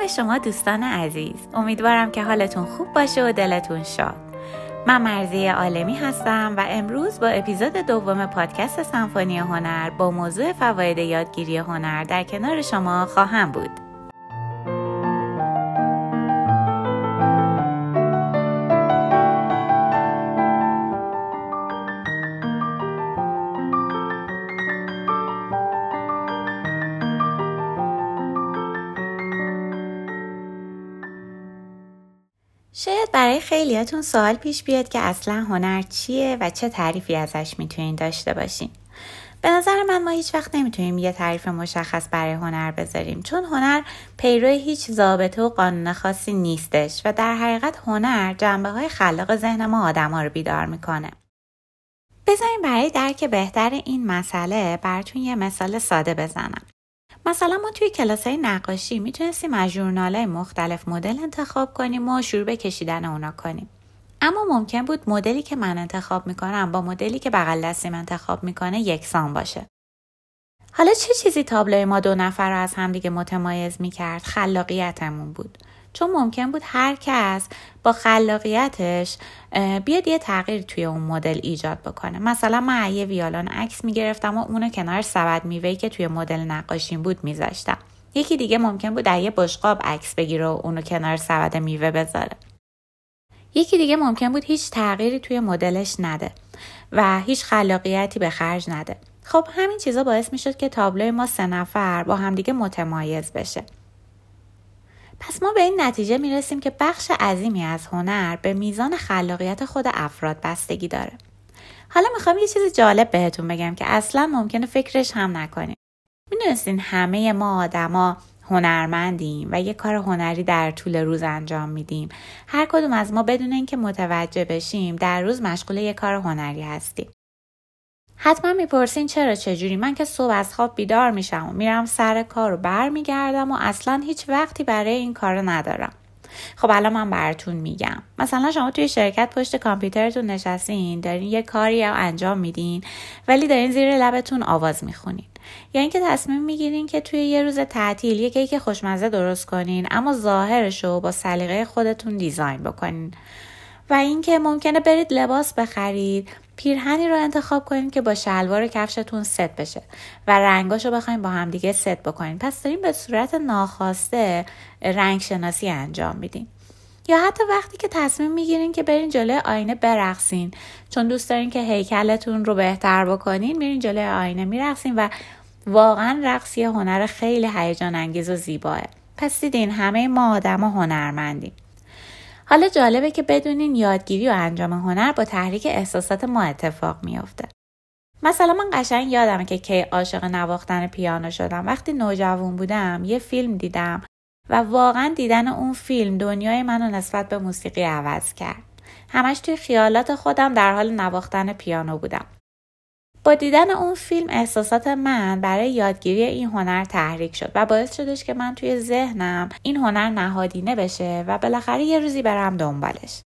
به شما دوستان عزیز امیدوارم که حالتون خوب باشه و دلتون شاد. من مرزی عالمی هستم و امروز با اپیزود دوم پادکست سمفونی هنر با موضوع فواید یادگیری هنر در کنار شما خواهم بود. شاید برای خیلیاتون سوال پیش بیاد که اصلا هنر چیه و چه تعریفی ازش می‌تونین داشته باشین. به نظر من ما هیچ وقت نمی‌تونیم یه تعریف مشخص برای هنر بذاریم چون هنر پیرو هیچ ضابطه و قانون خاصی نیستش و در حقیقت هنر جنبه های خلاق ذهن ما آدم ها رو بیدار می‌کنه. بذاریم برای درک بهتر این مسئله براتون یه مثال ساده بزنم. مثلا ما توی کلاس های نقاشی می‌تونستیم از ژورنال مختلف مدل انتخاب کنیم و شروع به کشیدن اونا کنیم. اما ممکن بود مدلی که من انتخاب می‌کنم با مدلی که بغل دستیم انتخاب می‌کنه یکسان باشه. حالا چه چیزی تابلوی ما دو نفر رو از همدیگه متمایز می‌کرد؟ خلاقیتمون بود. چون ممکن بود هر کس با خلاقیتش بیاد یه تغییر توی اون مدل ایجاد بکنه. مثلا من یه ویالون عکس می‌گرفتم و اونو کنار سبد میوهی که توی مدل نقاشیم بود میذاشتم. یکی دیگه ممکن بود در یه بشقاب عکس بگیره و اونو کنار سبد میوه بذاره. یکی دیگه ممکن بود هیچ تغییری توی مدلش نده و هیچ خلاقیتی به خرج نده. خب همین چیزا باعث می‌شد که تابلوی ما سه نفر با همدیگه متمایز بشه. پس ما به این نتیجه می‌رسیم که بخش عظیمی از هنر به میزان خلاقیت خود افراد بستگی داره. حالا می‌خوام یه چیز جالب بهتون بگم که اصلا ممکنه فکرش هم نکنیم. می‌دونستین همه ما آدما هنرمندیم و یه کار هنری در طول روز انجام میدیم. هر کدوم از ما بدون اینکه متوجه بشیم در روز مشغول یه کار هنری هستیم. حتما می‌پرسین چرا چجوری؟ من که صبح از خواب بیدار میشم و میرم سر کار و برمیگردم و اصلا هیچ وقتی برای این کار ندارم. خب الان من براتون میگم. مثلا شما توی شرکت پشت کامپیوترتون نشستین دارین یه کاری رو انجام میدین ولی دارین زیر لبتون آواز می‌خونین. یا اینکه تصمیم می‌گیرین که توی یه روز تعطیل یه کیک خوشمزه درست کنین اما ظاهرش رو با سلیقه خودتون دیزاین بکنین. و اینکه ممکنه برید لباس بخرید پیرهنی رو انتخاب کنید که با شلوار کفشتون ست بشه و رنگاش رو بخواین با همدیگه ست بکنین. پس داریم به صورت ناخواسته رنگ شناسی انجام میدین. یا حتی وقتی که تصمیم می‌گیرین که برین جلوی آینه برقصین. چون دوست دارین که هیکلتون رو بهتر بکنین میرین جلوی آینه میرقصین و واقعا رقص یه هنر خیلی هیجان انگیز و زیباه. پس دیدین همه ما آدم هنرمندیم. حالا جالبه که بدونین یادگیری و انجام هنر با تحریک احساسات ما اتفاق میافته. مثلا من قشنگ یادمه که کی عاشق نواختن پیانو شدم. وقتی نوجوان بودم یه فیلم دیدم و واقعا دیدن اون فیلم دنیای منو نسبت به موسیقی عوض کرد. همش توی خیالات خودم در حال نواختن پیانو بودم. با دیدن اون فیلم احساسات من برای یادگیری این هنر تحریک شد و باعث شدش که من توی ذهنم این هنر نهادینه بشه و بالاخره یه روزی برم دنبالش.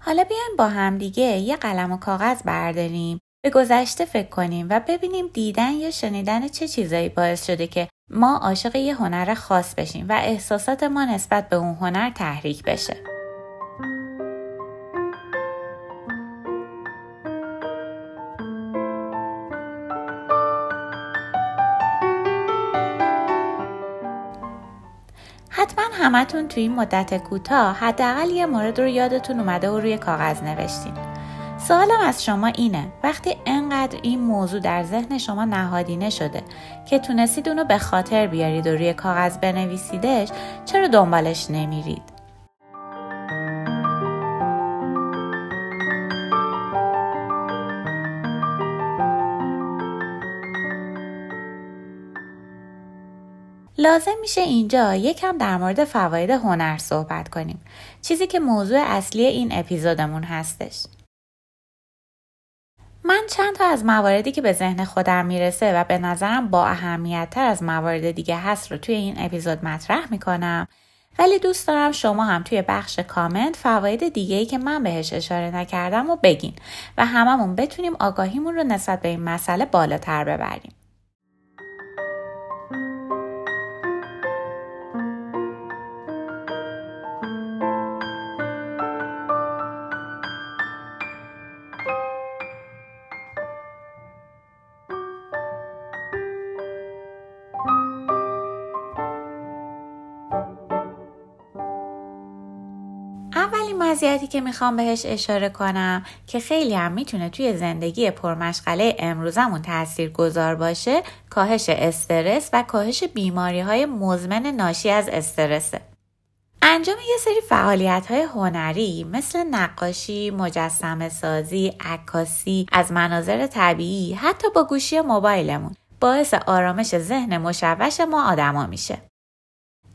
حالا بیایم با هم دیگه یه قلم و کاغذ برداریم به گذشته فکر کنیم و ببینیم دیدن یا شنیدن چه چیزایی باعث شده که ما عاشق یه هنر خاص بشیم و احساسات ما نسبت به اون هنر تحریک بشه. همتون توی این مدت کوتاه حداقل یه مورد رو یادتون اومده و روی کاغذ نوشتین. سوالم از شما اینه وقتی انقدر این موضوع در ذهن شما نهادینه شده که تونستید اونو به خاطر بیارید و روی کاغذ بنویسیدش چرا دنبالش نمیرید؟ لازم میشه اینجا یکم در مورد فواید هنر صحبت کنیم. چیزی که موضوع اصلی این اپیزودمون هستش. من چند تا از مواردی که به ذهن خودم می‌رسه و به نظرم با اهمیت تر از موارد دیگه هست رو توی این اپیزود مطرح می‌کنم. ولی دوست دارم شما هم توی بخش کامنت فواید دیگه ای که من بهش اشاره نکردم و بگین و هممون بتونیم آگاهیمون رو نسبت به این مسئله بالاتر ببریم. مزیتی که می‌خوام بهش اشاره کنم که خیلی هم می‌تونه توی زندگی پرمشغله امروزمون تأثیر گذار باشه کاهش استرس و کاهش بیماری های مزمن ناشی از استرسه. انجام یه سری فعالیت های هنری مثل نقاشی، مجسم سازی، عکاسی از مناظر طبیعی حتی با گوشی موبایلمون باعث آرامش ذهن مشوش ما آدما میشه.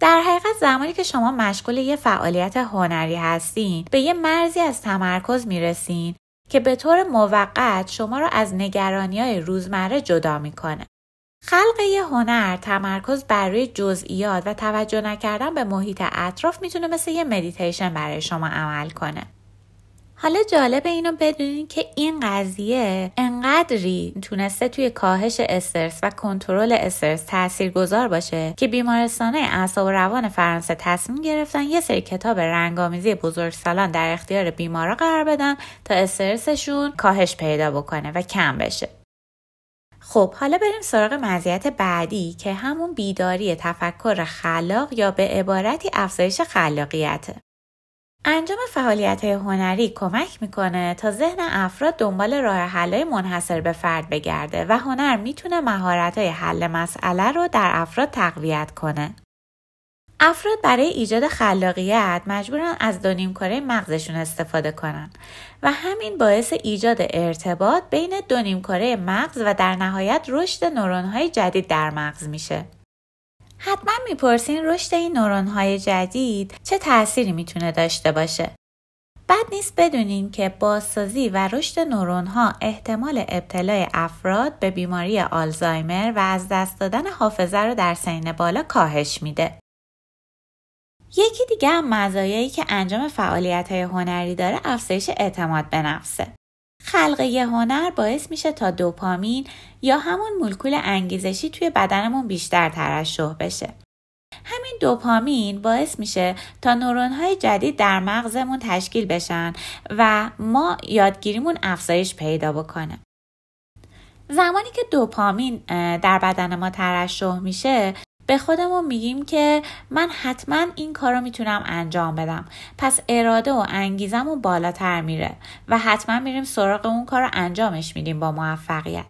در حقیقت زمانی که شما مشغول یه فعالیت هنری هستین به یه مرزی از تمرکز می‌رسین که به طور موقت شما رو از نگرانی های روزمره جدا می‌کنه. خلق یه هنر تمرکز بر روی جزئیات و توجه نکردن به محیط اطراف می‌تونه مثل یه مدیتیشن برای شما عمل کنه. حالا جالب اینو بدونین که این قضیه انقدری تونسته توی کاهش استرس و کنترل استرس تاثیرگذار باشه که بیمارستانه اعصاب و روان فرانسه تصمیم گرفتن یه سری کتاب رنگآمیزی بزرگسالان در اختیار بیمارا قرار بدن تا استرسشون کاهش پیدا بکنه و کم بشه خب حالا بریم سراغ مزیت بعدی که همون بیداری تفکر خلاق یا به عبارتی افزایش خلاقیته. انجام فعالیت هنری کمک می‌کنه تا ذهن افراد دنبال راه حلای منحصر به فرد بگرده و هنر می‌تونه مهارت های حل مسئله رو در افراد تقویت کنه. افراد برای ایجاد خلاقیت مجبورن از دو کاره مغزشون استفاده کنن و همین باعث ایجاد ارتباط بین دو کاره مغز و در نهایت رشد نورونهای جدید در مغز میشه. حتما می‌پرسین رشد این نورونهای جدید چه تأثیری می‌تونه داشته باشه. بد نیست بدونین که بازسازی و رشد نورون ها احتمال ابتلای افراد به بیماری آلزایمر و از دست دادن حافظه رو در سین بالا کاهش میده. یکی دیگه هم مزایایی که انجام فعالیت های هنری داره افزایش اعتماد به نفسه. خلق یه هنر باعث میشه تا دوپامین یا همون مولکول انگیزشی توی بدنمون بیشتر ترشح بشه. همین دوپامین باعث میشه تا نورون های جدید در مغزمون تشکیل بشن و ما یادگیریمون افزایش پیدا بکنه. زمانی که دوپامین در بدن ما ترشح میشه به خودمون میگیم که من حتما این کار رو می‌تونم انجام بدم. پس اراده و انگیزمون بالاتر میره و حتما میریم سراغ اون کار رو انجامش میدیم با موفقیت.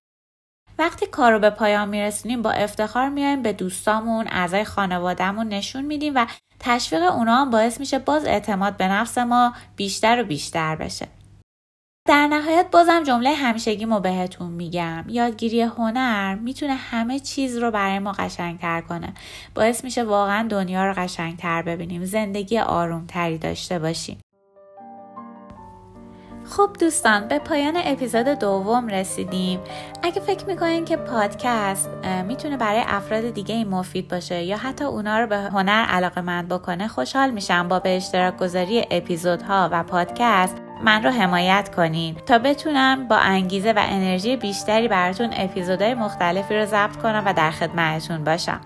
وقتی کار رو به پایان میرسونیم با افتخار میایم به دوستامون اعضای خانوادهمون نشون میدیم و تشویق اونا هم باعث میشه باز اعتماد به نفس ما بیشتر و بیشتر بشه. در نهایت بازم جمله همیشگیمو بهتون میگم. یادگیری هنر می‌تونه همه چیز رو برای ما قشنگتر کنه. باعث میشه واقعا دنیا رو قشنگتر ببینیم. زندگی آرومتری داشته باشیم. خب دوستان به پایان اپیزود دوم رسیدیم. اگه فکر می‌کنین که پادکست می‌تونه برای افراد دیگه این مفید باشه یا حتی اونا رو به هنر علاقه مند بکنه خوشحال میشم با به اشتراک گذاری اپیزودها و پادکست من رو حمایت کنین تا بتونم با انگیزه و انرژی بیشتری براتون اپیزودهای مختلفی رو ضبط کنم و در خدمتتون باشم.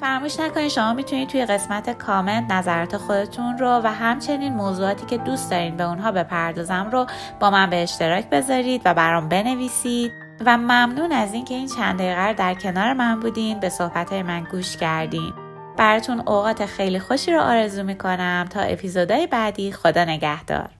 فراموش نکنید شما می‌تونید توی قسمت کامنت نظرات خودتون رو و همچنین موضوعاتی که دوست دارین به اونها بپردازم رو با من به اشتراک بذارید و برام بنویسید. و ممنون از اینکه این چند دقیقه در کنار من بودین به صحبت من گوش کردین. براتون اوقات خیلی خوشی رو آرزو می‌کنم تا اپیزودهای بعدی. خدا نگهدار.